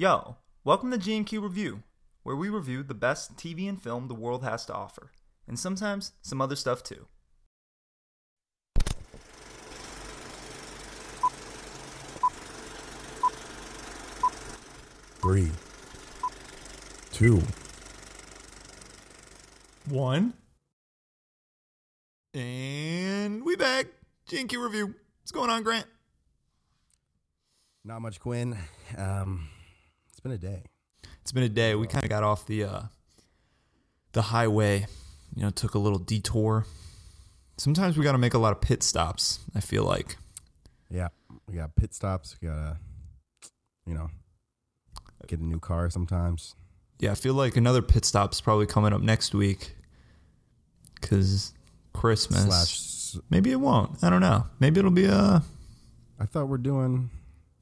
Yo, welcome to G&Q Review, where we review the best TV and film the world has to offer, and sometimes some other stuff too. Three, two, One. And we back. G&Q Review. What's going on, Grant? not much, Quinn. Um, it's been a day. It's been a day. We kind of got off the uh, the highway. You know, took a little detour. Sometimes we got to make a lot of pit stops. I feel like. Yeah, we got pit stops. We gotta, you know, get a new car sometimes. Yeah, I feel like another pit stop's probably coming up next week. Cause Christmas. Slash, Maybe it won't. I don't know. Maybe it'll be a. I thought we're doing.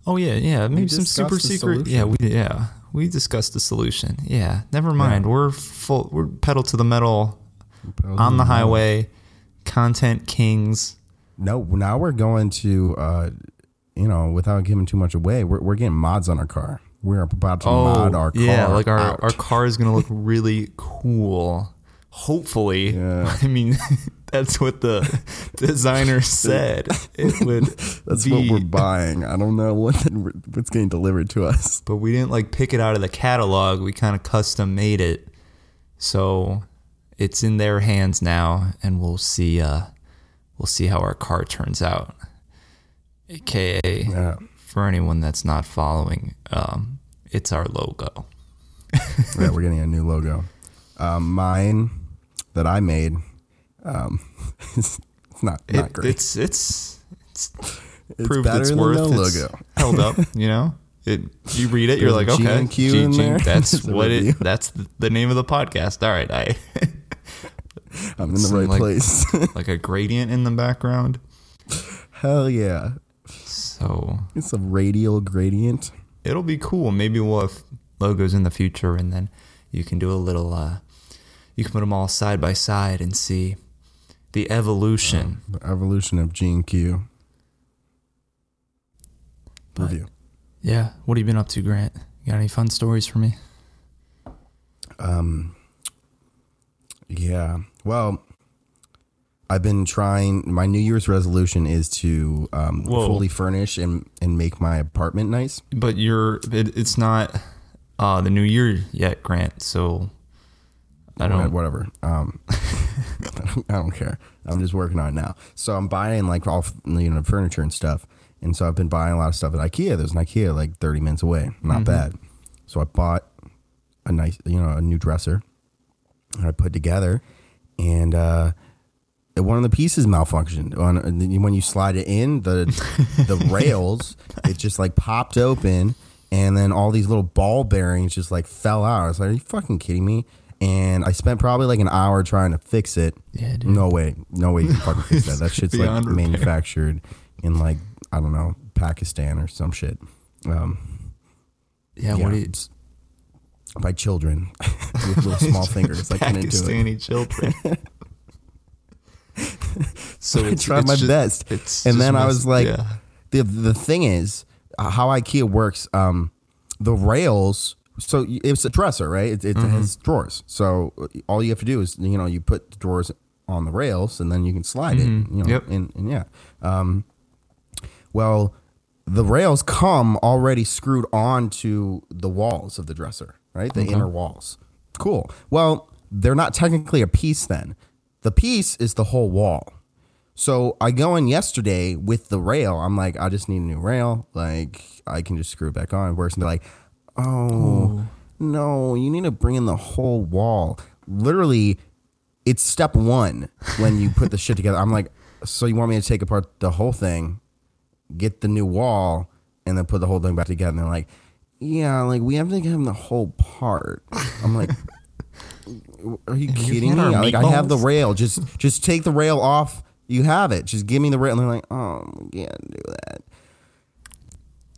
Oh yeah, yeah. Maybe some super the secret. Yeah, we yeah we discussed the solution. Yeah, never mind. We're full. We're pedal to the metal on the highway. Content kings. No, now we're going to, uh, you know, without giving too much away, we're we're getting mods on our car. We're about to mod our car. Oh, yeah, like our out. our car is gonna look really cool. Hopefully, Yeah. I mean that's what the designer said. It would. That's be, what we're buying. I don't know what what's getting delivered to us. But we didn't like pick it out of the catalog. We kind of custom made it, so it's in their hands now, and we'll see. Uh, we'll see how our car turns out. AKA, Yeah. for anyone that's not following, um, it's our logo. yeah, we're getting a new logo. Um, mine that I made, um, it's not not It- great. It's it's it's It's proved better its than worth. no It's logo. held up. You know, it. You read it, you're like, G okay, and Q in there. That's what review. it. That's the, the name of the podcast. All right, I I'm in the right like- place. like a gradient in the background. Hell yeah! So It's a radial gradient. it'll be cool. Maybe we'll have logos in the future, and then you can do a little. uh You can put them all side by side and see the evolution. The evolution of G&Q. But- Review. Yeah. What have you been up to, Grant? You got any fun stories for me? Um, yeah. Well, I've been trying. My New Year's resolution is to um, fully furnish and and make my apartment nice. But you're. It, it's not uh the new year yet, Grant. So I don't. whatever. Um, I don't care. I'm just working on it now. So I'm buying like all you know furniture and stuff. And so I've been buying a lot of stuff at IKEA. There's an IKEA like 30 minutes away. Not bad. So I bought a nice, you know, a new dresser. And I put together, and uh, one of the pieces malfunctioned. On when you slide it in, the the rails it just like popped open, and then all these little ball bearings just like fell out. I was like, "Are you fucking kidding me?" And I spent probably like an hour trying to fix it. Yeah, dude. No way, no way you can fucking fix that. That shit's like repair. manufactured in like I don't know Pakistan or some shit. Um, Yeah. yeah, What do you? it's by children with little small fingers. I couldn't do it. Pakistani children. so I it's, tried my just- best, It's and then I was like, yeah. the the thing is uh, how IKEA works. Um, the rails. So it's a dresser, right? It, it Mm-hmm. has drawers. So uh, all you have to do is you know you put the drawers on the rails, and then you can slide it. You know, Mm-hmm. Yep. and, and yeah. Um, well, the rails come already screwed onto the walls of the dresser, right? The inner walls. Cool. Well, they're not technically a piece then. The piece is the whole wall. So I go in yesterday with the rail. I'm like, I just need a new rail. Like I can just screw it back on. Worse, and they're like, oh no, you need to bring in the whole wall. Literally, it's step one when you put the shit together. I'm like, so you want me to take apart the whole thing, get the new wall, and then put the whole thing back together? And they're like, yeah, like we have to give them the whole part. I'm like. Are you kidding me? Like I have the rail. Just just take the rail off. You have it. Just give me the rail. And they're like, oh, we can't do that.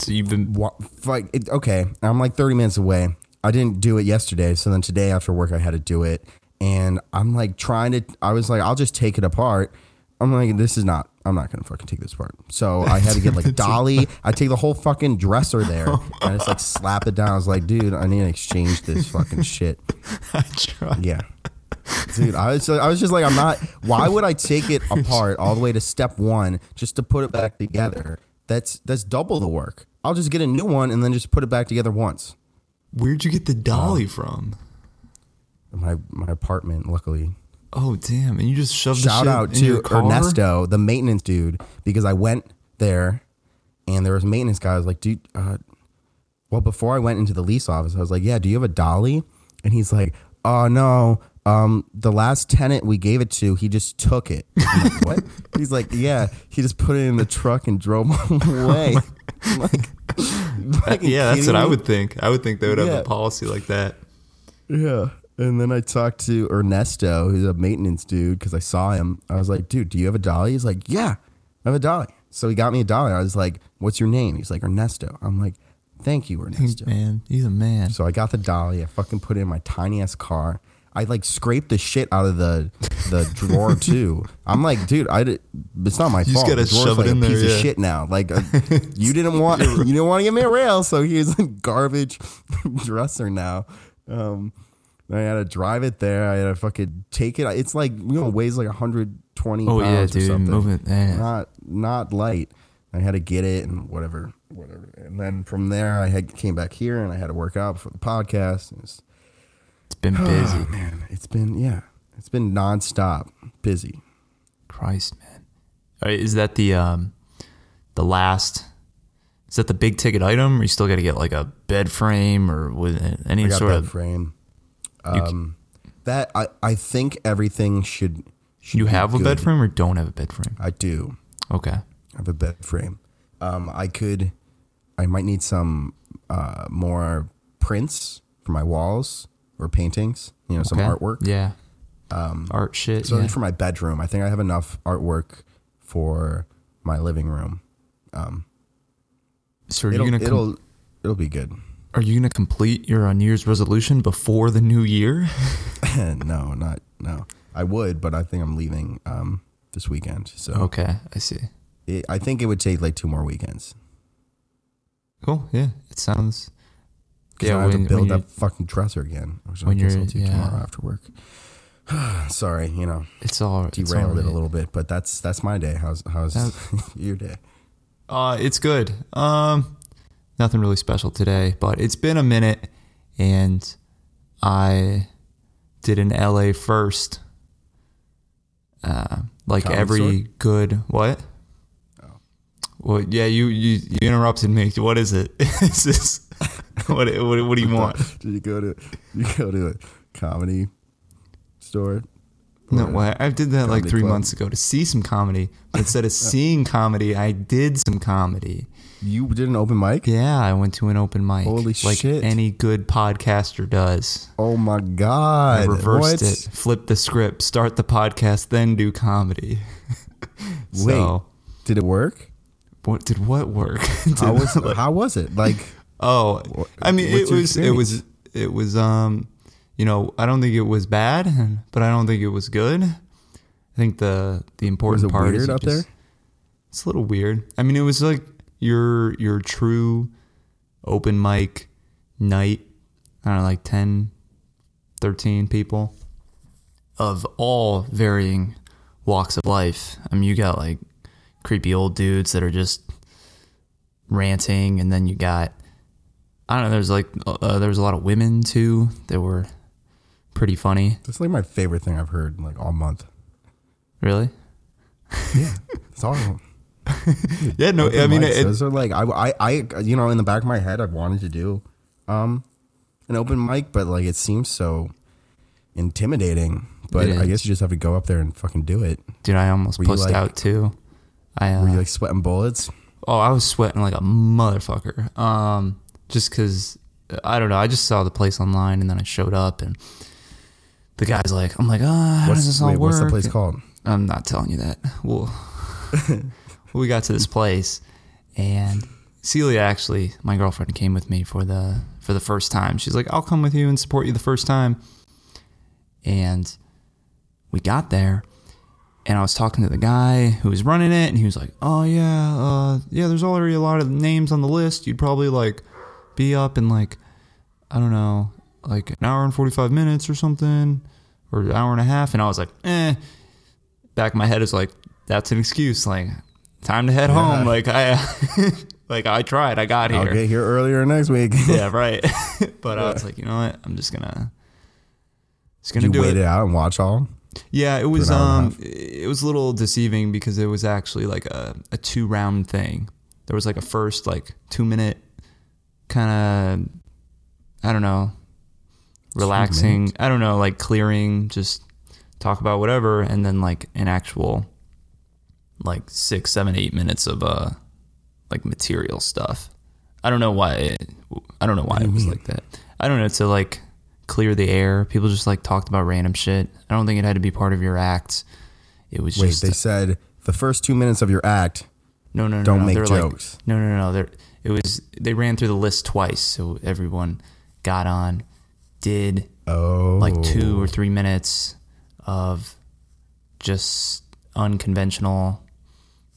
So you've been. What? Like, it, okay, I'm like 30 minutes away. I didn't do it yesterday, so then today after work I had to do it, and I'm like trying to. I was like, I'll just take it apart. I'm like, this is not I'm not gonna fucking take this part. So I had to get like dolly. I take the whole fucking dresser there oh and I just like slap it down. I was like, dude, I need to exchange this fucking shit. I tried. Yeah. Dude, I was I was just like I'm not why would I take it apart all the way to step 1 just to put it back together? That's that's double the work. I'll just get a new one and then just put it back together once. Where'd you get the dolly from? My my apartment, luckily. Oh damn! And you just shoved Shout the shit out to? Ernesto, the maintenance dude, because I went there and there was maintenance guy. I was like, dude, uh, well, before I went into the lease office, I was like, yeah, do you have a dolly? And he's like, oh, no. Um, the last tenant we gave it to, he just took it. Like, what? He's like, yeah, he just put it in the truck and drove away. I'm like, fucking yeah, that's what I would think. I would think they would have a policy like that. Yeah. And then I talked to Ernesto, who's a maintenance dude, because I saw him. I was like, dude, do you have a dolly? He's like, yeah, I have a dolly. So he got me a dolly. I was like, what's your name? He's like, Ernesto. I'm like, thank you, Ernesto. Man, he's a man. So I got the dolly. I fucking put it in my tiny ass car. I like scraped the shit out of the the drawer too. I'm like, dude, I did, it's not my You fault. gotta The drawer's shove it like in a there, piece yeah. of shit now. Like uh, you didn't want you didn't want to give me a rail, so here's a garbage dresser now. Um, I had to drive it there. I had to fucking take it. It's like you know weighs like 120 Oh pounds yeah, or something. Yeah. Not not light. I had to get it and whatever, whatever. And then from there, I had came back here and I had to work out for the podcast. And it's, It's been busy. Oh, man, it's been yeah, it's been nonstop busy. Christ, man. All right, is that the um the last? Is that the big ticket item, or you still got to get like a bed frame or with any sort bed of? frame. Um, that I I think everything should. should You have a bed frame or don't have a bed frame? I do. Okay. I have a bed frame. Um, I could. I might need some uh, more prints for my walls or paintings. You know, some okay. artwork. Yeah. Um, art shit. So yeah. for my bedroom, I think I have enough artwork for my living room. so are you It'll gonna com- it'll it'll be good. are you gonna complete your uh, New Year's resolution before the new year? no, not no. I would, but I think I'm leaving um, this weekend. So okay, I see. it, I think it would take like two more weekends. Cool. Yeah, it sounds. Yeah, I have when, to build that fucking dresser again, which I when guess you're- I'll do yeah. tomorrow after work. Sorry, you know, it's all it's all derailed it a little bit, but that's that's my day. How's how's your day? Uh, it's good. Um, nothing really special today, but it's been a minute, and I did an LA first. Uh, like every? Oh. good what? Oh. Well, yeah, you, you you interrupted me. What is it? is this what, what what do you want? Did you go to you go to a comedy store? No, I did that like three club? months ago to see some comedy. But instead of seeing comedy, I did some comedy. You did an open mic? Yeah, I went to an open mic. Holy like shit. any good podcaster does. Oh my I god! reversed What? it, flip the script, start the podcast, then do comedy. so, Did it work? what did what work? How was how was it? Like oh, I mean, what's it was it was it was um, you know, I don't think it was bad, but I don't think it was good. I think the the was important it part is weird you up just- there? It's a little weird. I mean, it was like your your true open mic night. I don't know, like 10, 13 people of all varying walks of life. I mean, you got like creepy old dudes that are just ranting, and then you got I don't know. There's like uh, there was a lot of women too that were pretty funny. That's like my favorite thing I've heard like all month. Really? Yeah, it's all. Yeah. No. I mean, mics. it, those are like I, I I you know in the back of my head I've wanted to do um an open mic, but like it seems so intimidating. But I guess you just have to go up there and fucking do it. dude, I almost Were you, pussed like- out too. I uh, Were you like sweating bullets? Oh, I was sweating like a motherfucker. Um, just because I don't know. I just saw the place online and then I showed up and the guy's like, I'm like, ah, how What's, does this all wait, work? what's the place called? I'm not telling you that. Well, we got to this place and Celia actually, my girlfriend, came with me for the for the first time. She's like, I'll come with you and support you the first time. And we got there and I was talking to the guy who was running it, and he was like, "Oh yeah, uh, yeah. There's already a lot of names on the list. You'd probably like be up in like I don't know, like an hour and forty five minutes or something, or an hour and a half." And I was like, "Eh." Back of my head is like, "That's an excuse. Like, time to head home. Like I, like I tried. I got I'll here. get here earlier next week. yeah, right." but I was like, you know what? I'm just gonna, just gonna do wait it. it out and watch all. Yeah, it was an hour and a um it was a little deceiving because it was actually like a, a two round thing. There was like a first like two minute kind of I don't know relaxing? I don't know like clearing just talk about whatever and then like an actual like six seven eight minutes of uh like material stuff. I don't know why it, I don't know why it was like that. I don't know to like clear the air. People just like talked about random shit. I don't think it had to be part of your act. It was Wait, just they said the first two minutes of your act. no, no, no. don't no. make jokes. Like, no, no, no. They're, it was they ran through the list twice, so everyone got on, did Oh, like two or oh. three minutes of just unconventional,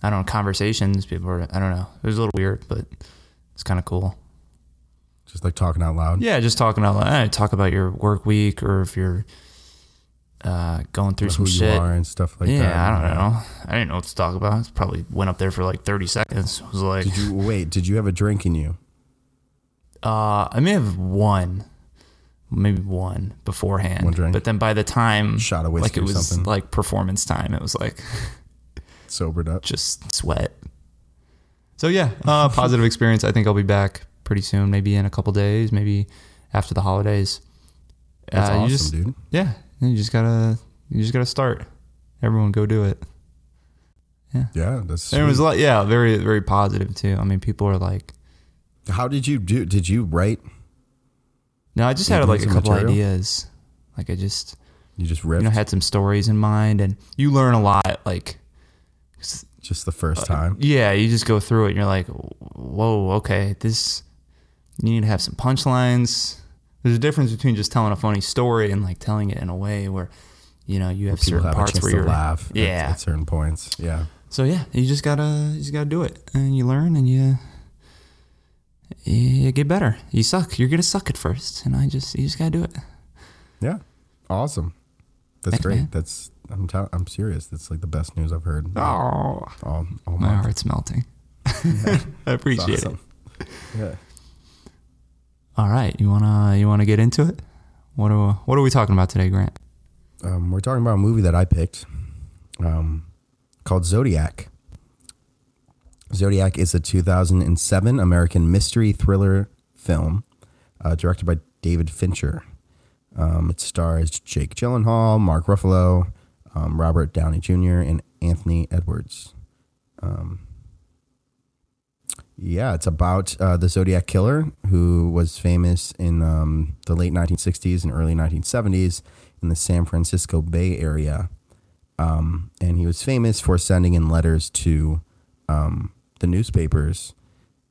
I don't know, conversations. People were, I don't know. It was a little weird, but it's kind of cool. just like talking out loud. Yeah, just talking out loud. Talk about your work week or if you're uh, going through some shit. are and stuff like yeah, that. I don't know. I didn't know what to talk about. It probably went up there for like 30 seconds. Was like, Did you wait? Did you have a drink in you? uh, I may have one, maybe one beforehand. One drink? But then by the time, Shot of like whiskey it was something? like performance time, it was like Sobered up. just sweat. So yeah, uh, positive experience. I think I'll be back pretty soon, maybe in a couple days, maybe after the holidays. That's Uh, awesome, just, dude. Yeah, you just gotta, you just gotta start. Everyone, go do it. Yeah, Yeah. that's. And it was like, yeah, very, very positive too. I mean, people are like, How did you do? Did you write? no, I just had like a couple material? ideas. Like I just, You just you know, had some stories in mind, and you learn a lot. Like, just the first uh, time. yeah, you just go through it, and you're like, whoa, okay, this. You need to have some punchlines. There's a difference between just telling a funny story and like telling it in a way where, you know, you have People certain have parts where you're laugh. at- Yeah. at, certain points. Yeah. So yeah, you just gotta you just gotta do it, and you learn, and you you get better. You suck. You're gonna suck at first, and I just you just gotta do it. Yeah. Awesome. That's Thanks, great. man. That's I'm tell- I'm serious. That's like the best news I've heard. Oh, All, all my month. heart's melting. I appreciate Awesome. it. Yeah. All right, you wanna you wanna get into it? What are what are we talking about today, Grant? Um, we're talking about a movie that I picked um, called Zodiac. Zodiac is a 2007 American mystery thriller film uh, directed by David Fincher. Um, it stars Jake Gyllenhaal, Mark Ruffalo, um, Robert Downey Jr., and Anthony Edwards. Um, yeah, it's about uh, the Zodiac killer who was famous in um, the late 1960s and early 1970s in the San Francisco Bay Area. Um, and he was famous for sending in letters to um, the newspapers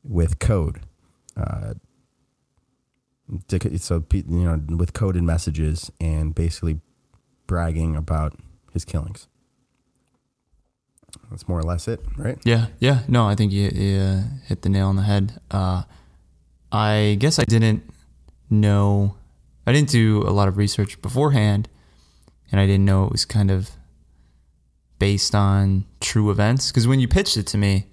with code. Uh, so, you know, with coded messages and basically bragging about his killings. That's more or less it, right? Yeah, yeah. No, I think you, you uh, hit the nail on the head. Uh, I guess I didn't know. I didn't do a lot of research beforehand, and I didn't know it was kind of based on true events. Because when you pitched it to me,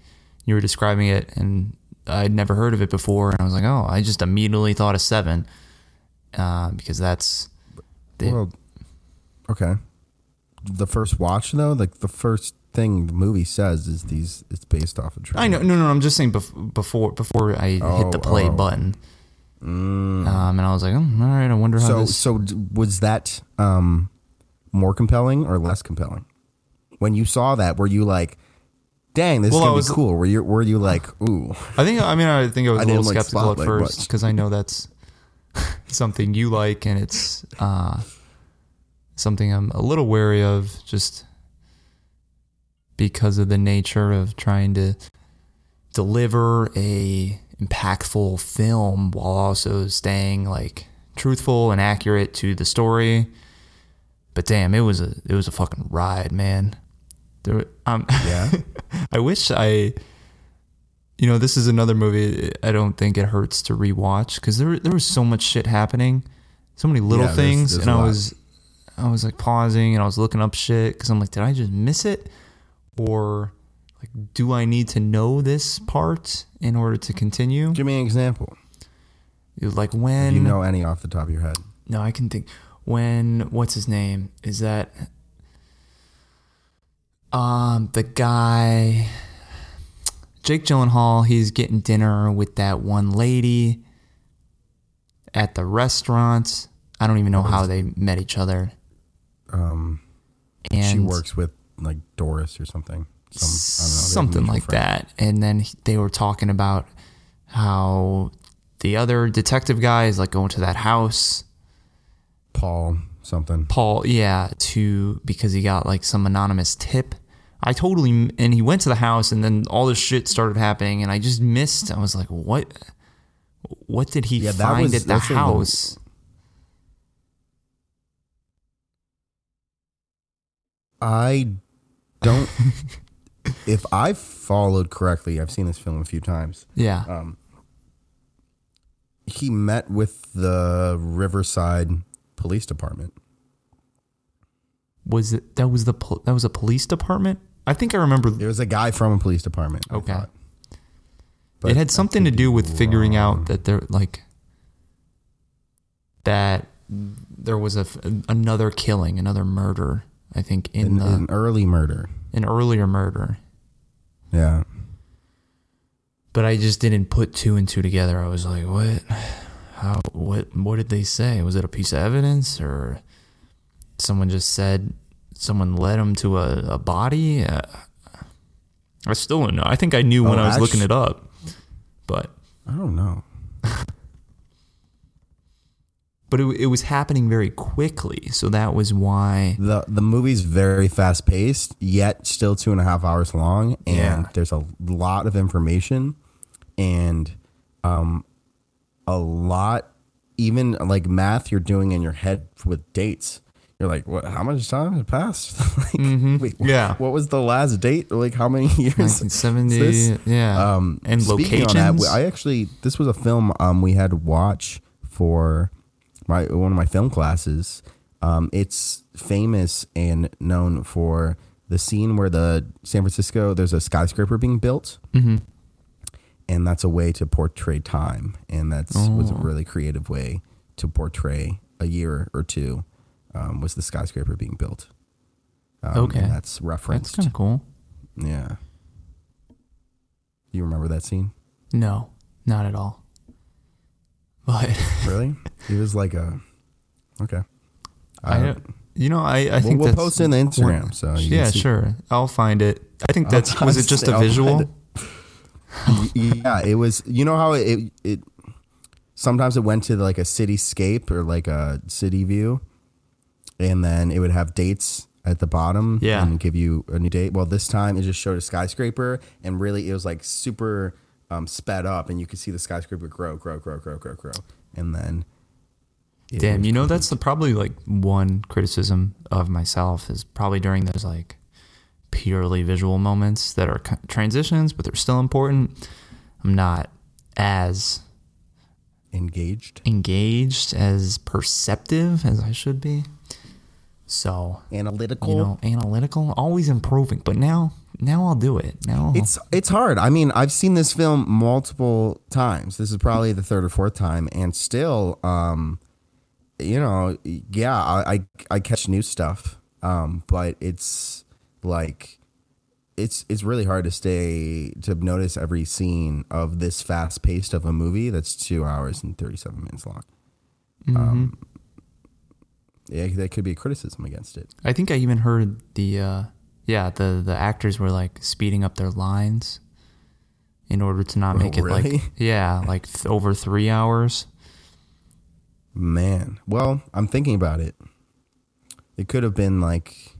you were describing it, and I'd never heard of it before, and I was like, oh, I just immediately thought of Seven, uh, because that's the, Well, okay. The first watch though, like the first thing the movie says is these. It's based off of true. I know. No, no, no. I'm just saying bef- before before I hit Oh, the play oh. button. Um, and I was like, oh, all right. I wonder how So, this. so d- was that um, more compelling or less compelling? When you saw that, were you like, "Dang, this Well, is I gonna was- be cool"? Were you were you like, "Ooh"? I think. I mean, I think I was I a little like skeptical at Spotlight first much. because I know that's something you like, and it's uh, something I'm a little wary of, just because of the nature of trying to deliver a impactful film while also staying like truthful and accurate to the story. But damn, it was a it was a fucking ride, man. There, um, Yeah. I wish I, you know, this is another movie. I don't think it hurts to rewatch because there there was so much shit happening, so many little Yeah, things, there's and I lot. was, I was like pausing and I was looking up shit because I'm like, did I just miss it, or like, do I need to know this part in order to continue? Give me an example. Like Do when you know any off the top of your head? No, I can think when what's his name? Is that um the guy Jake Gyllenhaal, he's getting dinner with that one lady at the restaurant. I don't even know how they met each other. Um, And she works with like Doris or something. Some, I don't know, they have a something like friend. that. And then they were talking about how the other detective guy is like going to that house Paul something. Paul, yeah, to because he got like some anonymous tip. I totally and he went to the house and then all this shit started happening and I just missed. I was like, what? What did he Yeah, find was- at the house? I don't. if I followed correctly, I've seen this film a few times. Yeah, Um, he met with the Riverside Police Department. was it that was the pol- that was a police department? I think I remember. There was a guy from a police department. Okay. But it had something to do with figuring out that there like that there was a f- another killing, another murder. I think in an, the an early murder. an earlier murder. Yeah. but I just didn't put two and two together. I was like, what? How? What? What did they say? Was it a piece of evidence, or someone just said someone led him to a, a body? Uh, I still don't know. I think I knew when Oh, I was looking it up, but I don't know. But it, it was happening very quickly, so that was why. the The movie's very fast paced, yet still two and a half hours long, and Yeah. there's a lot of information, and um, a lot, even like math you're doing in your head with dates. You're like, what? How much time has passed? like, Mm-hmm. Yeah. What was the last date? Like, how many years? 1970, is this? yeah, Um, and speaking locations. on that, I actually this was a film um we had to watch for my one of my film classes. Um, it's famous and known for the scene where the San Francisco there's a skyscraper being built, hmm and that's a way to portray time, and that's was a Oh. really creative way to portray a year or two. Um, was the skyscraper being built? Um, Okay. and that's That's referenced. kind of cool. yeah. You remember that scene? No, not at all. But Really? it was like a okay. I, Uh, don't- you know, I, I we'll, think we'll post it in the Instagram. one- So you yeah, sure. I'll find it. I think I'll that's was it just it. a I'll visual? find yeah, it was. You know how it it sometimes it went to like a cityscape or like a city view, and then it would have dates at the bottom. Yeah. and give you a new date. Well, this time it just showed a skyscraper, and really it was like super um, sped up, and you could see the skyscraper grow, grow, grow, grow, grow, grow, and then. Damn, you know that's the, probably like one criticism of myself is probably during those like purely visual moments that are transitions, but they're still important. I'm not as engaged, engaged as perceptive as I should be. So analytical. you know, analytical, always improving. But now, now I'll do it. Now It's it's hard. I mean, I've seen this film multiple times. This is probably the third or fourth time, and still, um, you know, yeah, I I, I catch new stuff, um, but it's like it's it's really hard to stay to notice every scene of this fast paced of a movie that's two hours and thirty seven minutes long. Um, yeah, that could be a criticism against it. I think I even heard the uh yeah, the the actors were like speeding up their lines in order to not Oh, make it like yeah, like th- over 3 hours. Man, well, I'm thinking about it. It could have been like,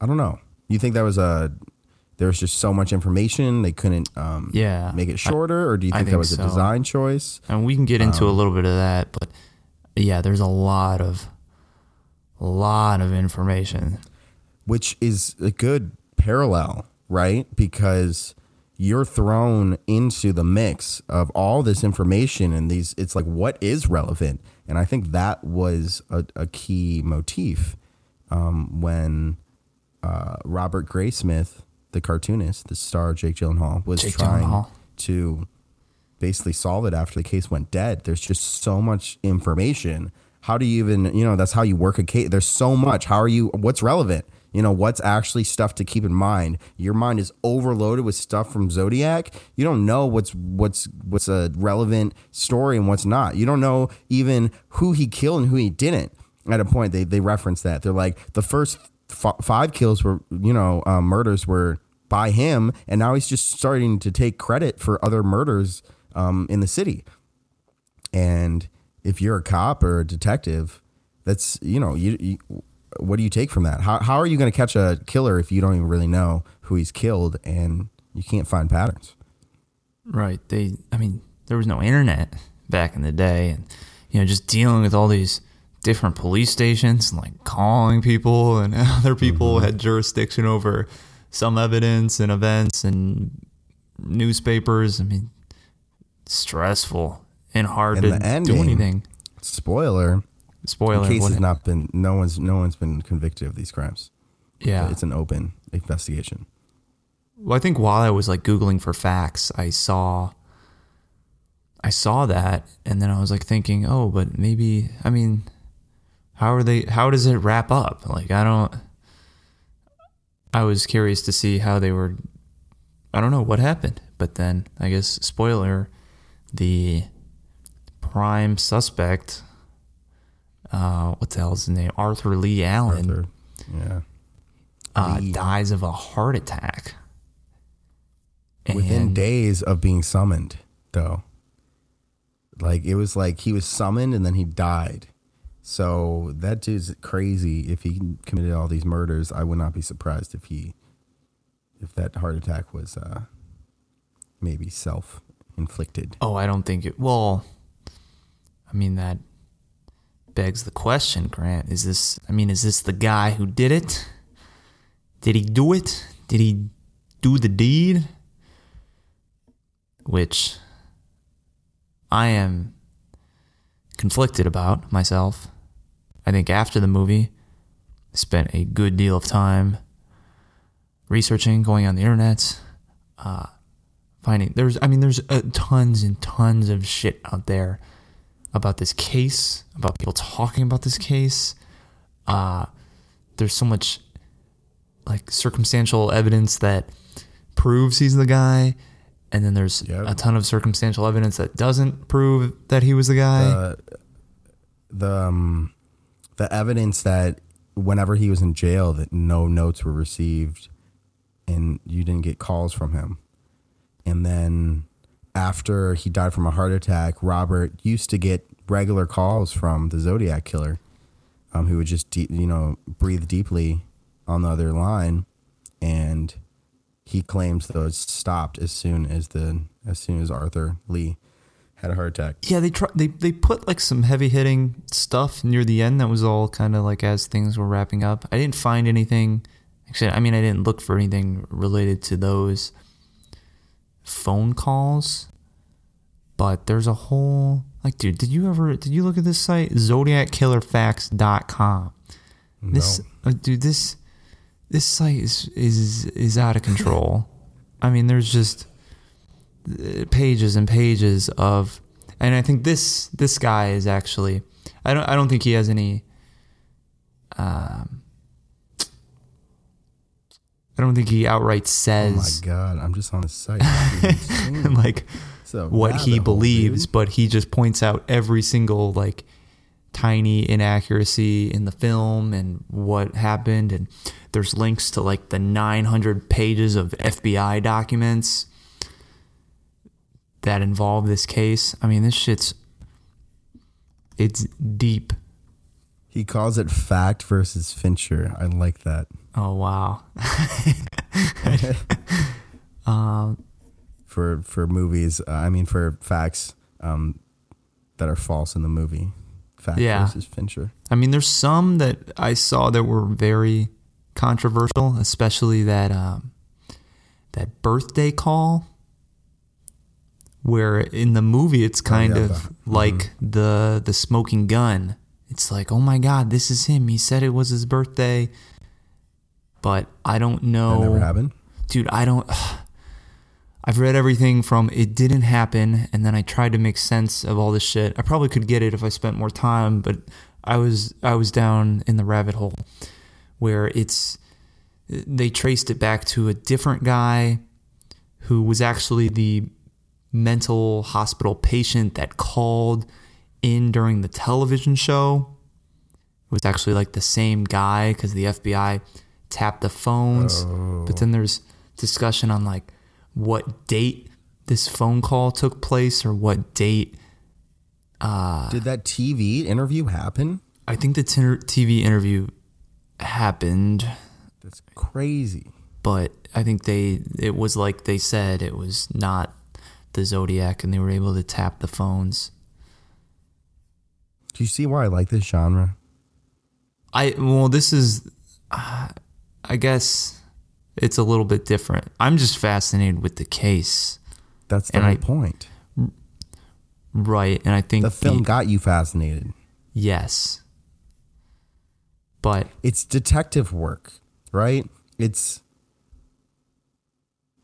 I don't know. You think that was a there was just so much information they couldn't um, Yeah. make it shorter, or do you I think, that think was a design choice? And we can get into Um, a little bit of that, but yeah, there's a lot of a lot of information. Which is a good parallel, right? Because you're thrown into the mix of all this information and these it's like what is relevant? And i think that was a, a key motif um, when uh, robert graysmith the cartoonist the star jake gyllenhaal was Jake trying Gyllenhaal. to basically solve it after the case went dead. There's just so much information. How do you even you know that's how you work a case. There's so much. How are you what's relevant you know what's actually stuff to keep in mind? Your mind is overloaded with stuff from zodiac. You don't know what's what's what's a relevant story and what's not. You don't know even who he killed and who he didn't. At a point they they reference that. They're like the first f- five kills were you know um, murders were by him and now he's just starting to take credit for other murders um, in the city. And if you're a cop or a detective, that's you know you, you what do you take from that? How how are you going to catch a killer if you don't even really know who he's killed and you can't find patterns? Right. They. I mean, there was no internet back in the day, and you know, just dealing with all these different police stations, and, like calling people, and other people mm-hmm. had jurisdiction over some evidence and events and newspapers. I mean, stressful and hard And to do anything. Spoiler: Spoiler. the case has not been no one's no one's been convicted of these crimes. yeah. It's an open investigation. Well, I think while I was like googling for facts, I saw I saw that and then I was like thinking, "Oh, but maybe I mean, how are they how does it wrap up?" Like I don't I was curious to see how they were I don't know what happened, but then I guess spoiler the prime suspect uh what the hell is his name? Arthur Lee Allen Arthur. Yeah. uh, Lee. dies of a heart attack. Within And- days of being summoned, though. Like it was like he was summoned and then he died. So that dude's crazy. If he committed all these murders, I would not be surprised if he, if that heart attack was uh, maybe self inflicted. Oh, I don't think it. Well, I mean that begs the question, Grant. Is this? I mean, is this the guy who did it? Did he do it? Did he do the deed? Which I am conflicted about myself. I think after the movie, spent a good deal of time researching, going on the internet, uh, finding there's I mean there's uh, tons and tons of shit out there about this case, about people talking about this case. Uh there's so much like circumstantial evidence that proves he's the guy and then there's Yep. a ton of circumstantial evidence that doesn't prove that he was the guy. Uh, the um, the evidence that whenever he was in jail, that no notes were received, and you didn't get calls from him, and then after he died from a heart attack, Robert used to get regular calls from the Zodiac killer, um, who would just de- you know breathe deeply on the other line, and he claims those stopped as soon as the as soon as Arthur Lee had a heart attack. Yeah, they try, they they put like some heavy hitting stuff near the end that was all kind of like as things were wrapping up. I didn't find anything. Actually, I mean, I didn't look for anything related to those phone calls. But there's a whole like, dude, did you ever did you look at this site zodiackillerfacts.com? This uh, dude, this this site is is is out of control. I mean, there's just uh, pages and pages of and I think this this guy is actually I don't I don't think he has any um I don't think he outright says. Oh my god, I'm just on the site. Like a what he hole, believes, but he just points out every single like tiny inaccuracy in the film and what happened and there's links to like the 900 pages of FBI documents that involve this case. I mean, this shit's it's deep. He calls it fact versus Fincher. I like that. Oh wow. For for movies, uh, I mean for facts um, that are false in the movie. Fact Yeah. versus Fincher. I mean, there's some that I saw that were very controversial, especially that um, that birthday call where in the movie it's kind yeah, of the- like the the smoking gun. It's like, "Oh my god, this is him. He said it was his birthday." But I don't That know never happened. dude, I don't. I've read everything from it didn't happen, and then I tried to make sense of all this shit. I probably could get it if I spent more time, but I was I was down in the rabbit hole where it's they traced it back to a different guy who was actually the mental hospital patient that called in during the television show. It was actually like the same guy because the FBI tapped the phones. But then there's discussion on like what date this phone call took place or what date. Did that TV interview happen? I think the t- TV interview happened, That's crazy. but I think they it was like they said it was not the Zodiac, and they were able to tap the phones. Do you see why I like this genre? I well, this is, uh, I guess, it's a little bit different. I'm just fascinated with the case, That's the And I- point. right? And I think The film the- got you fascinated. yes, but It's detective work, right? It's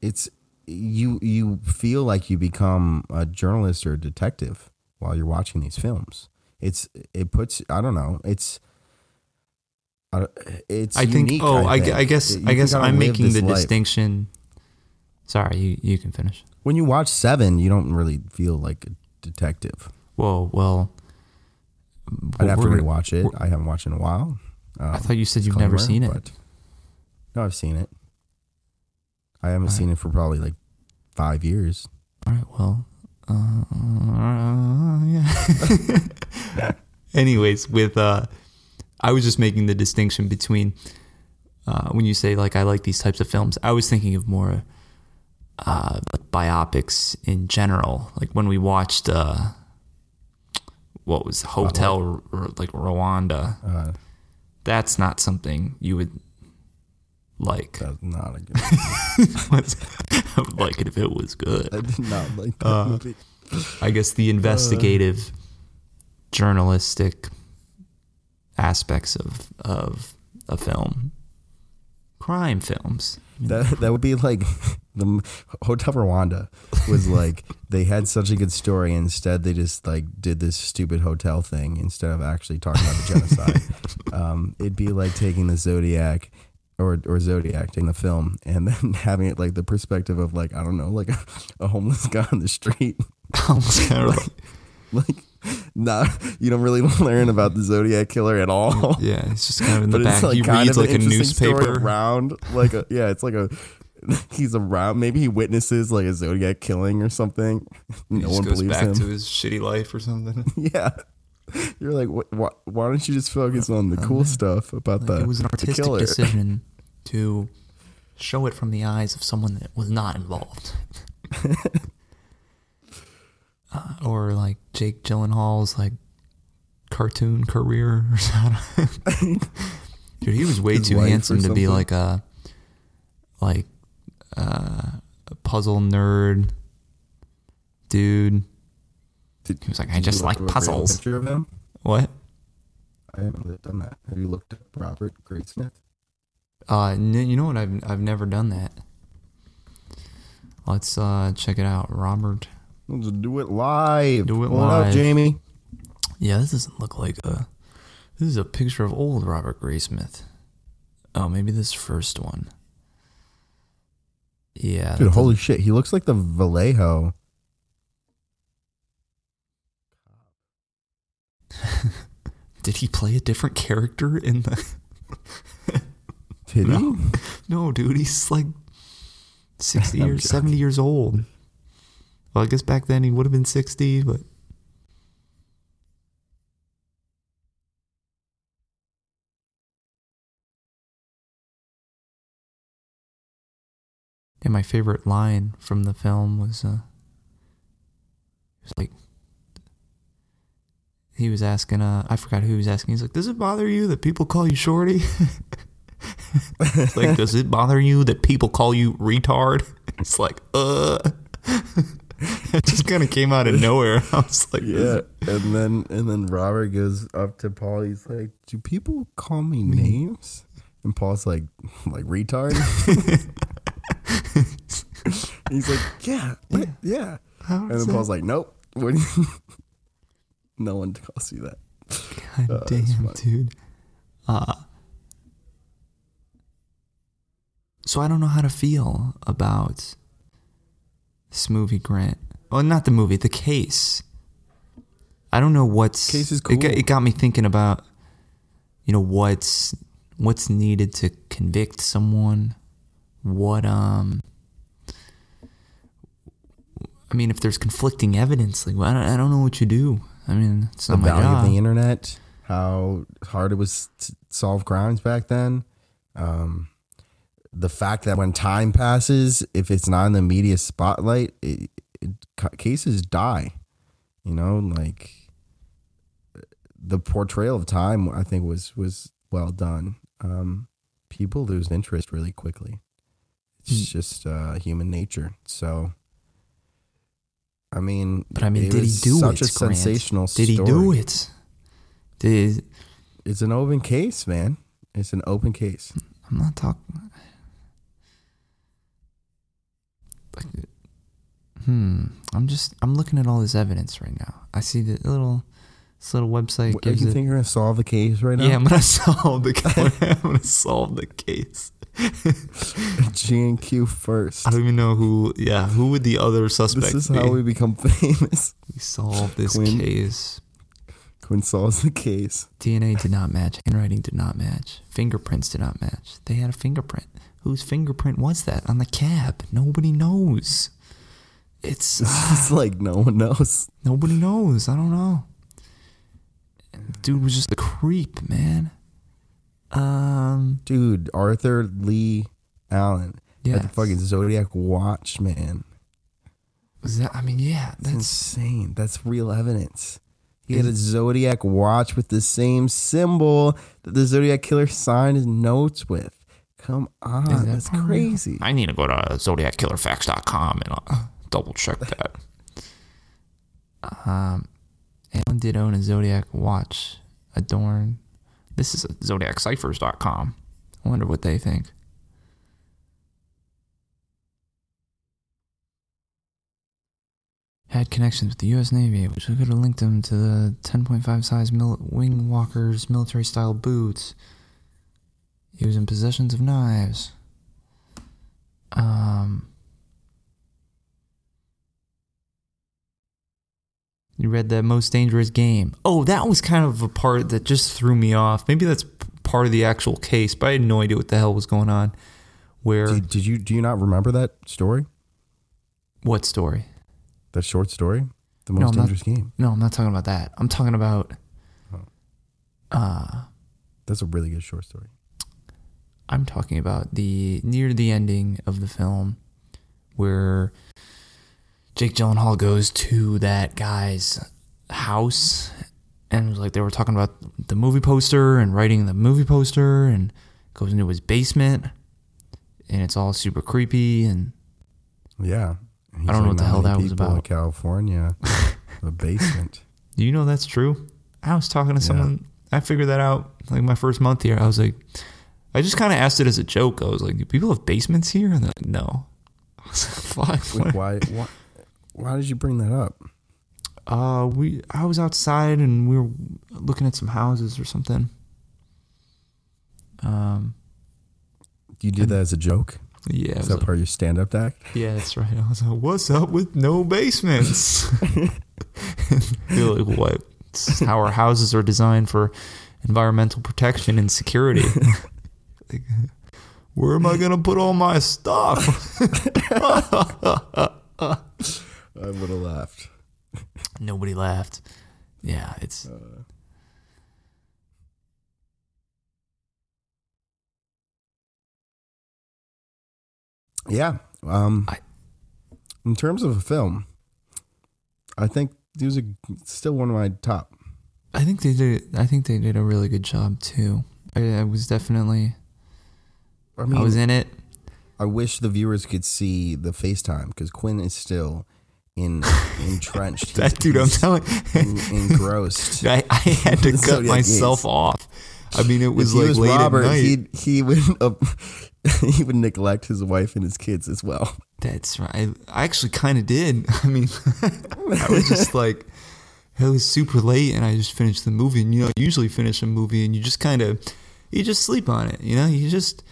it's you you feel like you become a journalist or a detective while you're watching these films. It's it puts I don't know. It's uh, it's I think. unique, oh, I, think. I guess. You I guess I'm making the life. distinction. Sorry, you you can finish. When you watch Seven, you don't really feel like a detective. Whoa, well, I'd have to rewatch it. I haven't watched it in a while. I Um, thought you said you've never seen it. but- no, I've seen it. I haven't seen it for probably like five years. All right, well, uh, yeah. Anyways, with uh, I was just making the distinction between uh, when you say like I like these types of films. I was thinking of more uh, like biopics in general. Like when we watched uh, what was Hotel R- like Rwanda. Uh, That's not something you would like. that's not a good. I would like it if it was good. I did not like that Uh, movie. I guess the investigative, journalistic aspects of of a film, crime films. That that would be like the Hotel Rwanda was like they had such a good story. Instead, they just like did this stupid hotel thing instead of actually talking about the genocide. um, it'd be like taking the Zodiac. Or, or Zodiac in the film and then having it like the perspective of like I don't know like a, a homeless guy on the street kind of like, like not you don't really learn about the Zodiac killer at all. yeah, it's just kind of in the back. like he reads like a an interesting story newspaper. around like a yeah, it's like a he's around. Maybe he witnesses like a Zodiac killing or something. No one goes believes back him. to his shitty life or something. yeah. You're like, wh- wh- why don't you just focus oh, on the oh, cool stuff about Like, the, it was an artistic decision to show it from the eyes of someone that was not involved. Uh, or like Jake Gyllenhaal's like cartoon career or something. Dude, he was way His too handsome to be like a like uh, a puzzle nerd dude. Did- He was like, I just like up a real puzzles. Picture of him? What? I haven't done that. Have you looked up Robert Graysmith? Uh, n- you know what? I've I've never done that. Let's uh check it out, Robert. Let's do it live. Do it Pull up. Jamie. Yeah, this doesn't look like a. This is a picture of old Robert Graysmith. Oh, maybe this first one. Yeah. Dude, holy shit. He looks like the Vallejo. Did he play a different character in the? Did No. he? No, dude, he's like sixty years, seventy years old. Well, I guess back then he would have been sixty, but. Yeah, my favorite line from the film was, uh, it was like, he was asking, uh, I forgot who he was asking. He's like, "Does it bother you that people call you Shorty?" Like, does it bother you that people call you retard? It's like, uh. it just kind of came out of nowhere. I was like, Yeah, and then and then Robert goes up to Paul. He's like, "Do people call me names?" And Paul's like, "Like retard." He's like, "Yeah, yeah." yeah. And then that? Paul's like, "Nope." No one calls you that. God that's damn, dude. Uh, so I don't know how to feel about this movie, Grant. Well, not the movie, the case. I don't know what's Case is It got, cool. it got me thinking about, you know, what's what's needed to convict someone. What um. I mean, if there's conflicting evidence, like I don't, I don't know what you do. I mean, it's The not my value job. of the internet, how hard it was to solve crimes back then. Um, the fact that when time passes, if it's not in the media spotlight, it, it, cases die. You know, like the portrayal of time, I think was was well done. Um, people lose interest really quickly. It's just uh, human nature. So, I mean, But I mean, did he do such it? a Grant? sensational Did he story. do it? Did It's an open case, man. It's an open case. I'm not talking. Like, hmm. I'm just. I'm looking at all this evidence right now. I see the little, this little website What, you gives it. think you're gonna solve the case right now? yeah, I'm gonna solve the. case. I'm gonna solve the case. G and Q first. I don't even know who. Yeah, who would the other suspect This is be? how we become famous. we solve this Quinn. case. Quinn solves the case. DNA did not match. Handwriting did not match. Fingerprints did not match. They had a fingerprint. Whose fingerprint was that on the cab? Nobody knows. It's It's like no one knows. nobody knows. I don't know. And the dude was just a creep, man. Um, Dude, Arthur Leigh Allen. Yeah. yeah. the fucking Zodiac watch, man. Was that? I mean, yeah. That's That's insane. That's real evidence. He had a Zodiac watch with the same symbol that the Zodiac killer signed his notes with. Come on, that that's part crazy. I need to go to zodiackillerfacts.com and uh, double check that. Um, Allen did own a Zodiac watch adorned. This is zodiacciphers.com. I wonder what they think. Had connections with the U.S. Navy, which we could have linked him to the 10.5 size mil- wing walkers military style boots. He was in possessions of knives. Um, you read the most dangerous game. Oh, that was kind of a part that just threw me off. Maybe that's part of the actual case, but I had no idea what the hell was going on. Where Did, did you do you not remember that story? what story? That short story? The most not- dangerous game. No, I'm not talking about that. I'm talking about. Uh, That's a really good short story. I'm talking about the near the ending of the film where Jake Gyllenhaal goes to that guy's house and like they were talking about the movie poster and writing the movie poster and goes into his basement and it's all super creepy and Yeah. He's I don't know what the hell that was about. In California, the basement. do you know that's true? I was talking to Yeah. someone I figured that out like my first month here. I was like I just kind of asked it as a joke. I was like, "Do people have basements here?" And they're like, "No." I was like, "Fuck, Wait, what?" why, why? Why did you bring that up? Uh, we I was outside and we were looking at some houses or something. Um, You did that as a joke. yeah, Is that like- part of your stand-up act? yeah, that's right. I was like, "What's up with no basements?" You're like, "What?" It's how our houses are designed for environmental protection and security. like, where am I gonna put all my stuff? I would have laughed. Nobody laughed. Yeah, it's Yeah. Um, I- in terms of a film, I think it was a, still one of my top. I think they did. I think they did a really good job too. I, I was definitely I mean, I was in it. I wish the viewers could see the FaceTime because Quinn is still in entrenched. That dude, I'm telling. en- engrossed. I, I had to cut Zodiac myself Gates. off. I mean, it If was he like was late Robert, at night. he he would uh, he would neglect his wife and his kids as well. That's right. I actually kind of did. I mean, I was just like, it was super late, and I just finished the movie. And you know, you usually finish a movie, and you just kind of, you just sleep on it. You know, you just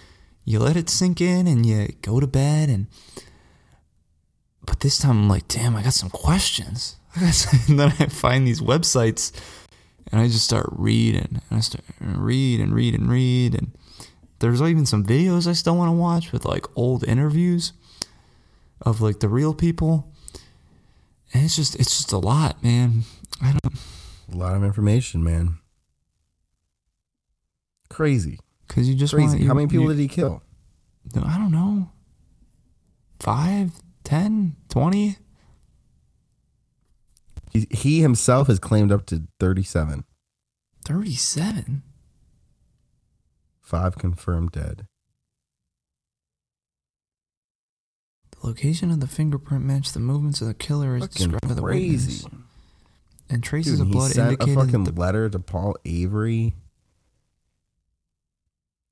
you let it sink in, and you go to bed. And but this time, I'm like, damn, I got some questions. And then I find these websites, and I just start reading, and I start read and read and read, and there's even some videos I still want to watch with like old interviews of like the real people. And it's just it's just a lot, man. I don't A lot of information, man. Crazy, because you just crazy. want you- How many people you- did he kill? No, I don't know. Five, ten, twenty. He, he himself has claimed up to thirty-seven. 37. Five confirmed dead. The location of the fingerprint matched the movements of the killer as Fucking described by the witness. And traces Dude, of he blood sent a fucking the, letter to Paul Avery.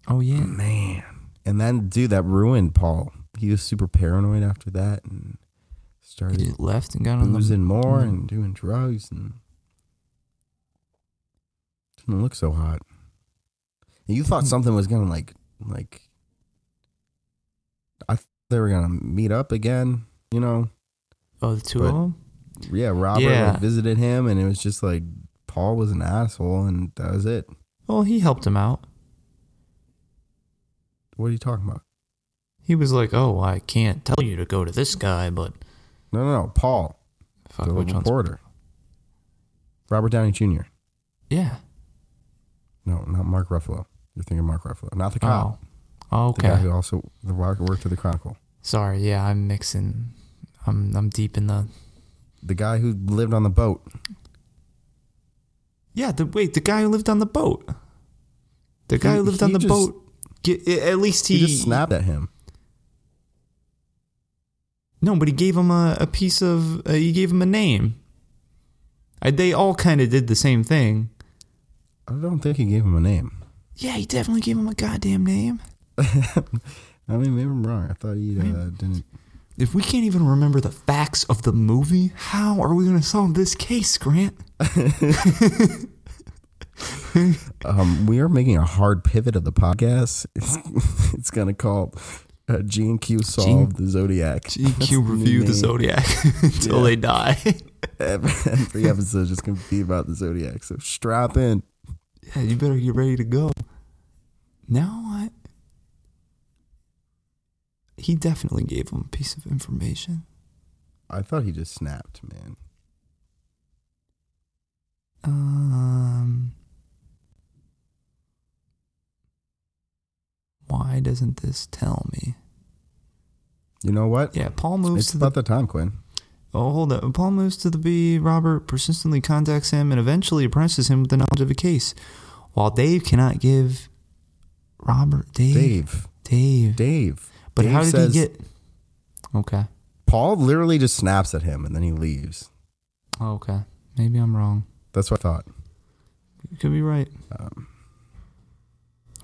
Oh yeah. Man. And then, dude, that ruined Paul. He was super paranoid after that and He started just left and got on the boozing more Mhm. and doing drugs and didn't look so hot. And you thought something was gonna like like I thought they were gonna meet up again, you know. Oh, the two but- of them? Yeah, Robert Yeah. like, visited him and it was just like Paul was an asshole and that was it. Well, he helped him out. What are you talking about? He was like, "Oh, I can't tell you to go to this guy, but No, no, no. Paul, fuck the which one's reporter. Robert Downey Jr. Yeah. No, not Mark Ruffalo. You're thinking Mark Ruffalo, not the cop. Oh. oh the guy Okay. who also the worked for the Chronicle. Sorry. Yeah, I'm mixing. I'm I'm deep in the. The guy who lived on the boat. Yeah. The wait. The guy who lived on the boat. The guy He- who lived on the just- boat. At least He, he, just snapped at him. No, but he gave him a, a piece of. Uh, he gave him a name. I, they all kind of did the same thing. I don't think he gave him a name. Yeah, he definitely gave him a goddamn name. I mean, maybe I'm wrong. I thought he uh, didn't. If we can't even remember the facts of the movie, how are we going to solve this case, Grant? Um, we are making a hard pivot of the podcast. It's, it's gonna call uh, G and Q solve the Zodiac. G and Q review the. Zodiac until Yeah. they die. Every episode is just gonna be about the Zodiac. So strap in. yeah, you better get ready to go. Now what? He definitely gave him a piece of information. I thought he just snapped, man. Um, why doesn't this tell me? You know what? Yeah, Paul moves it's to the about the time, Quinn. Oh, hold up. Paul moves to the B. Robert persistently contacts him and eventually impresses him with the knowledge of a case. While Dave cannot give Robert Dave Dave. Dave. Dave. But Dave how did says- he get? Okay. Paul literally just snaps at him and then he leaves. Oh, okay. Maybe I'm wrong. That's what I thought. You could be right. Um,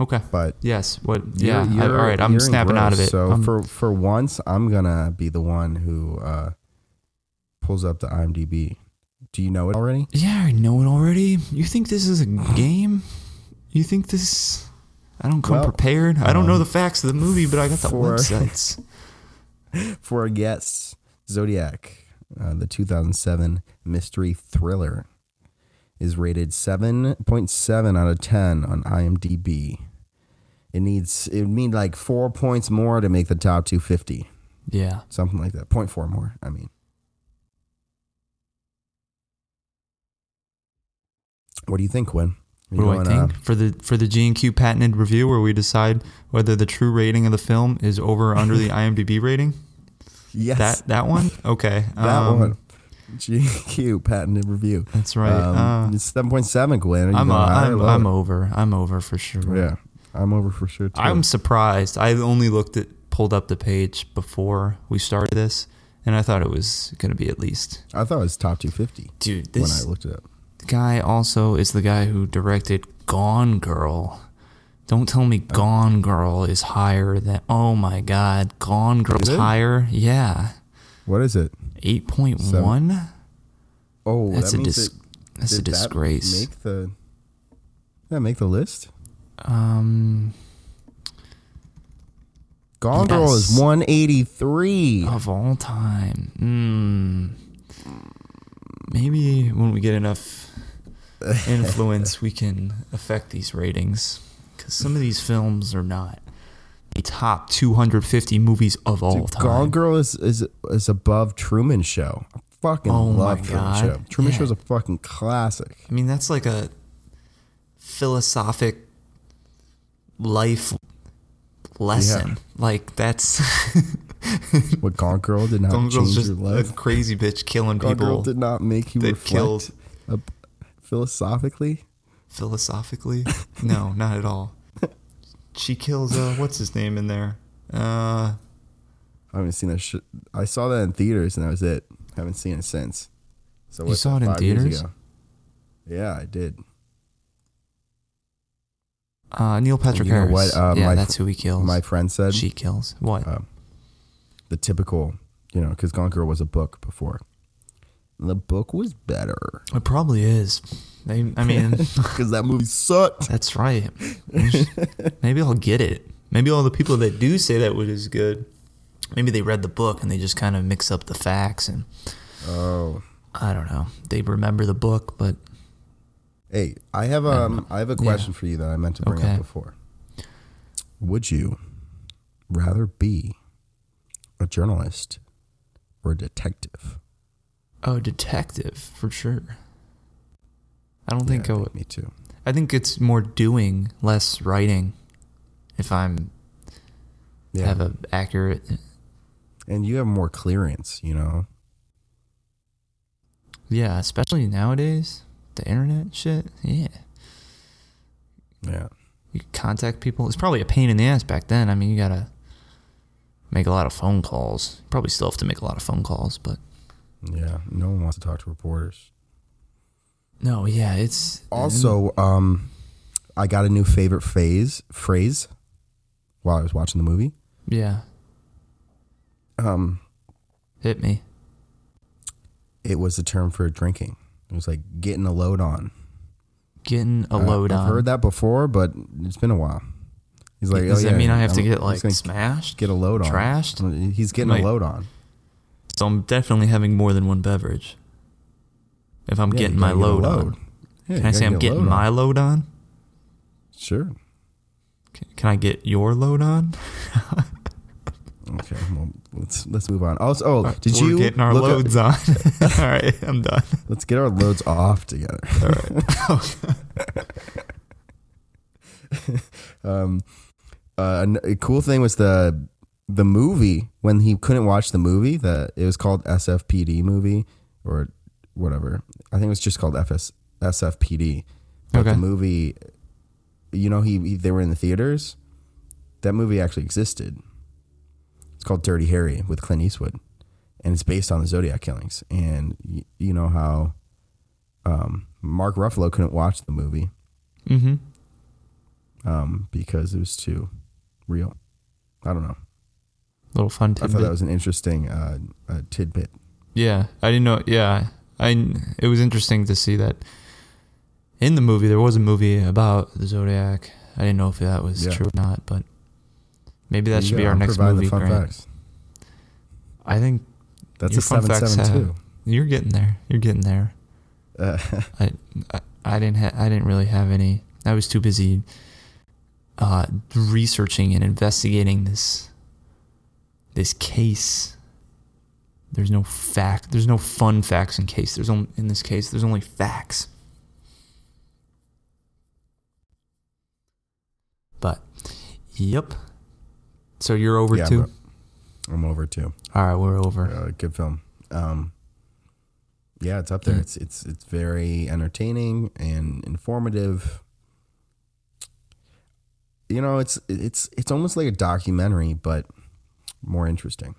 Okay. but Yes. What? you're- Yeah. You're- all right. I'm you're snapping out of it. So for for once, I'm gonna be the one who uh, pulls up the IMDb. Do you know it already? yeah, I know it already. You think this is a game? You think this? I don't come Well, prepared. I don't know um, the facts of the movie, but I got the for- websites. For our guests, Zodiac, uh, the 2007 mystery thriller, is rated 7.7 out of 10 on IMDb. It needs it would need like four points more to make the top 250, yeah. something like that. 0.4 more. I mean, what do you think, Quinn? Are What do you I think uh, for the for the G and Q patented review, where we decide whether the true rating of the film is over or under the IMDb rating? yes, That that one, okay, that um, one. GQ patented review. That's right. Um, uh, it's 7.7, Quinn. Are you I'm uh, I'm. I'm over. I'm over for sure. Yeah. I'm over for sure too. I'm surprised. I only looked at pulled up the page before we started this, and I thought it was going to be at least. I thought it was top 250 Dude, when this I looked it up. guy also is the guy who directed Gone Girl. Don't tell me Gone Girl is higher than. Oh my God, Gone Girl's is higher. Yeah, What is it? Eight point one. Oh, That's that a dis- That's a did that disgrace. Make the yeah, make the list. um, Gone Girl is 183. of all time. Mm. Maybe when we get enough influence, we can affect these ratings. Because some of these films are not the top 250 movies of all Dude, time. Gone Girl is, is is above Truman Show. I fucking Oh love Truman God. Show. Truman Yeah. is a fucking classic. I mean, that's like a philosophic life lesson. Like that's What Gone Girl did not Gone Girl's change just your life. a crazy bitch killing Gone Girl people did not make you reflect killed philosophically. philosophically. no, not at all. She kills uh what's his name in there? Uh I haven't seen that shit. I saw that in theaters and that was it. Haven't seen it since. So You saw it in theaters? Yeah, I did. uh Neil Patrick You know Harris. what, uh, yeah, that's who he kills. My friend said she kills. What? uh, the typical, you know, because Gone Girl was a book before. The book was better it probably is. They, I mean, because that movie sucked. that's right. Maybe I'll get it. Maybe all the people that do say that would is good. Maybe they read the book and they just kind of mix up the facts and Oh, I don't know. They remember the book, but hey, I have um, I have a question for you that I meant to bring Okay. up before. Would you rather be a journalist or a detective? Oh, detective for sure. I don't think Yeah, I I would. think me too. I think it's more doing, less writing. If I'm Yeah, have a accurate, and you have more clearance, you know. yeah, especially nowadays, the internet shit. Yeah, Yeah, you contact people. It's probably a pain in the ass back then. I mean, you gotta make a lot of phone calls. Probably still have to make a lot of phone calls, but yeah. No one wants to talk to reporters. no, yeah, it's Also, um, I got a new favorite phase phrase while I was watching the movie. yeah. Um, Hit me. it was a term for drinking. It was like getting a load on. Getting a Uh, load I've on. heard that before, but it's been a while. He's like, Does oh, that yeah, mean I have to I'm get like smashed? get a load on? Trashed? He's getting Might- a load on. So I'm definitely having more than one beverage. If I'm Yeah, getting my gotta get load, load. on. Yeah, Can I say I'm get getting load my load on? Sure. Can, can I get your load on? Okay. Well, let's let's move on. Also, oh, did We're you getting our look up- loads on? All right, I'm done. let's get our loads off together. All right. um, uh, a cool thing was the the movie when he couldn't watch the movie. that it was called SFPD movie or whatever. I think it was just called FS SFPD. But Okay. the movie, you know, he, he they were in the theaters. That movie actually existed. It's called Dirty Harry with Clint Eastwood, and it's based on the Zodiac killings. And y- you know how um, Mark Ruffalo couldn't watch the movie Mm-hmm. um, because it was too real. I don't know. Little fun I thought tidbit. that was an interesting uh, uh, tidbit. yeah, I didn't know. Yeah, I. It was interesting to see that in the movie there was a movie about the Zodiac. I didn't know if that was Yeah. true or not, but maybe that should be our next movie. Fun Grant. facts. I think That's a fun seven seven have- you're getting there. You're getting there. Uh, I, I, I didn't ha- I didn't really have any. I was too busy uh, researching and investigating this this case. There's no fact. There's no fun facts in case. There's only in this case. There's only facts. But, yep. So you're over Yeah, too. I'm over too. All right, we're over. Uh, good film. Um, yeah, it's up there. Mm. It's it's it's very entertaining and informative. you know, it's it's it's almost like a documentary, but more interesting.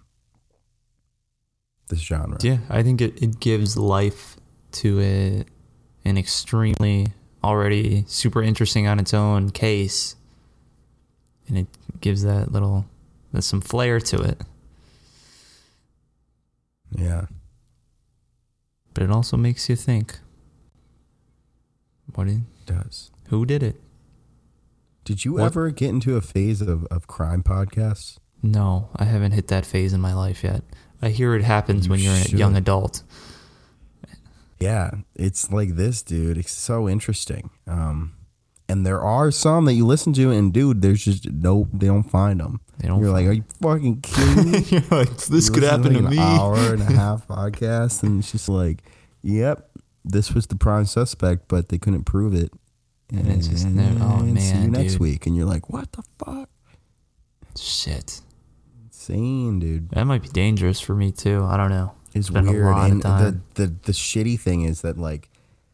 This genre. Yeah, I think it, it gives life to a, an extremely already super interesting on its own case. And it gives that little there's some flair to it. Yeah. But it also makes you think. What It does. who did it? Did you What- ever get into a phase of, of crime podcasts? No, I haven't hit that phase in my life yet. I hear it happens You when you're a young adult. Yeah, it's like this, dude. It's so interesting. Um, and there are some that you listen to, and dude, there's just no, they don't find them. They don't You're like, are you fucking kidding me? You're like, this You could happen to like me. An hour and a half podcast, and it's just like, yep, this was the prime suspect, but they couldn't prove it. And it's just never- oh, And see you man, next dude. week, and you're like, what the fuck? Shit. Insane, dude. That might be dangerous for me too. I don't know. It's been a weird. And the, the the shitty thing is that like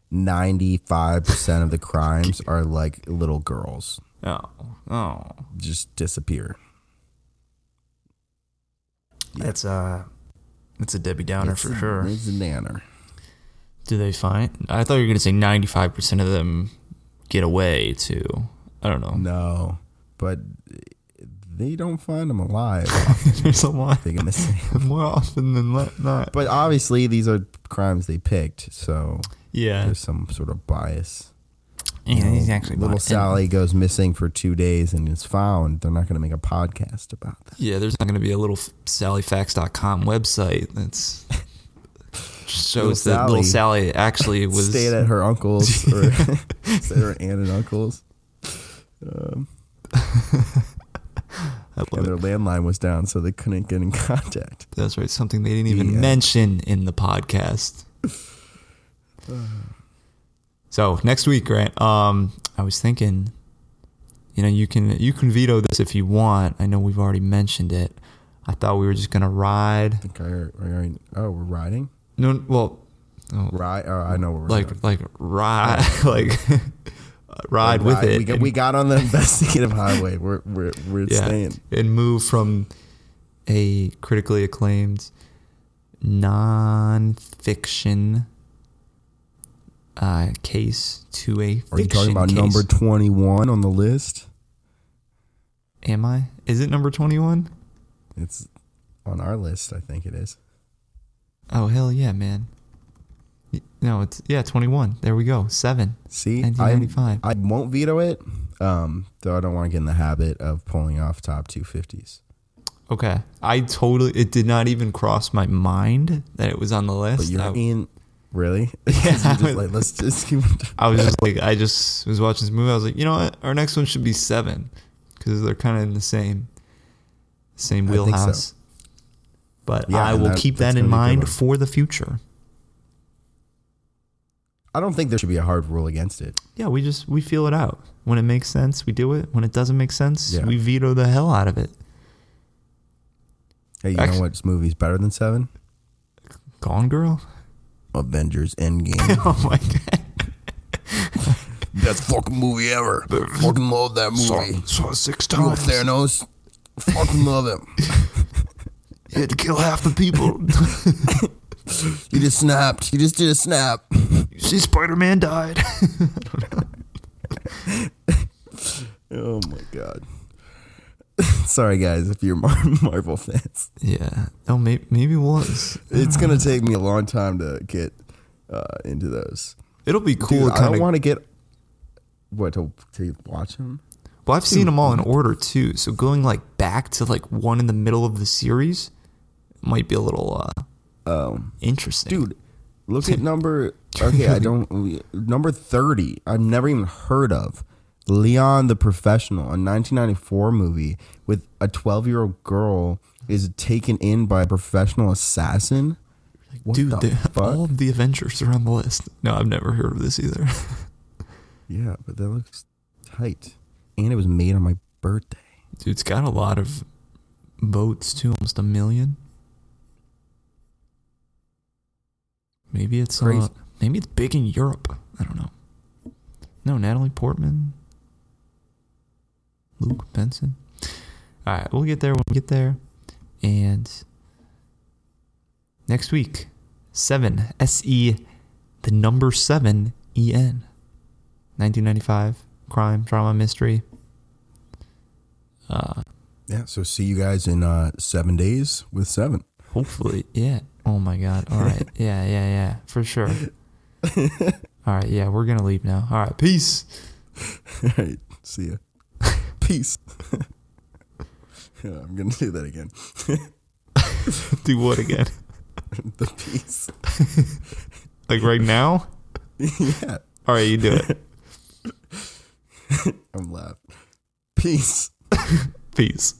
ninety five percent of the crimes are like little girls Oh, oh. just disappear. That's uh, that's a Debbie Downer It's for a- sure. It's a nanner. Do they find? I thought you were gonna say ninety five percent of them get away too. I don't know. No, but they don't find them alive. There's a lot Big mistake. more often than not. But obviously, these are crimes they picked, so Yeah, there's some sort of bias. yeah. You know, He's actually little Sally goes missing for two days and is found. They're not going to make a podcast about that. Yeah, there's not going to be a little sallyfacts.com website that's shows Little that little Sally Sally actually was stayed at her uncle's or her aunt and uncle's. Um, And it. their landline was down, so they couldn't get in contact. That's right. Something they didn't even Yeah. mention in the podcast. so next week, right? Um, I was thinking, you know, you can you can veto this if you want. I know we've already mentioned it. I thought we were just gonna ride. I think I, I already, oh, we're riding. No, well, oh, Ride. Oh, I know we're like doing. like ride like ride with it. We got, and- we got on the investigative highway. We're we're we're yeah, staying. and move from a critically acclaimed non-fiction uh, case to a Are you talking about case. number twenty one on the list? Am I? Is it number twenty-one? It's on our list. I think it is. Oh hell yeah, man! No, it's yeah, twenty-one. There we go. Seven. See, 1995. I, I won't veto it. Um, though I don't want to get in the habit of pulling off top two fifties. Okay, I totally. It did not even cross my mind that it was on the list. But you're I- in really? Yeah. Like let's just keep. I was just like, I just was watching this movie. I was like, you know what? Our next one should be seven because they're kind of in the same same think so. wheelhouse. But Yeah, I will that- keep that in gonna be a good mind for the future. I don't think there should be a hard rule against it. Yeah, we just we feel it out. When it makes sense, we do it. When it doesn't make sense, Yeah. we veto the hell out of it. Hey, you Actu- know what movie's better than seven? Gone Girl. Avengers Endgame. oh my god. Best fucking movie ever. fucking love that movie. saw six You know Thanos. fucking love him. You had to kill half the people. You just snapped. You just did a snap. You see, Spider Man died. Oh my god. Sorry guys, if you're Mar- Marvel fans. yeah. Oh, maybe maybe was. It's gonna take me a long time to get uh, into those. It'll be cool. Dude, I don't want to get what to, to watch them. Well, I've seen them all in order too. So going like back to like one in the middle of the series might be a little uh, Um, interesting. dude, look at number. Okay, I don't number thirty. I've never even heard of Leon the Professional, a 1994 movie with a 12 year old girl is taken in by a professional assassin. What dude, the all of the Avengers are on the list. No, I've never heard of this either. Yeah, but that looks tight, and it was made on my birthday. Dude, it's got a lot of votes too, almost a million. Maybe it's Crazy. Uh, maybe it's big in Europe. I don't know. No, Natalie Portman. Luc Besson. All right, we'll get there when we get there. And next week, seven S E, the number 7 E N. 1995 crime, drama, mystery. Uh, Yeah. So see you guys in uh, seven days with seven. hopefully, yeah. Oh my God. All right. Yeah, yeah, yeah. For sure. All right. Yeah, we're going to leave now. All right. Peace. All right. See ya. Peace. yeah, I'm gonna do that again. Do what again? the peace. Like right now? yeah. All right, you do it. I'm laughing. Peace. Peace.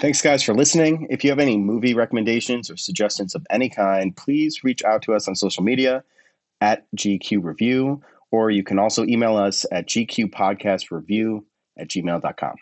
Thanks, guys, for listening. If you have any movie recommendations or suggestions of any kind, please reach out to us on social media at GQ Review, or you can also email us at gqpodcastreview at gmail.com.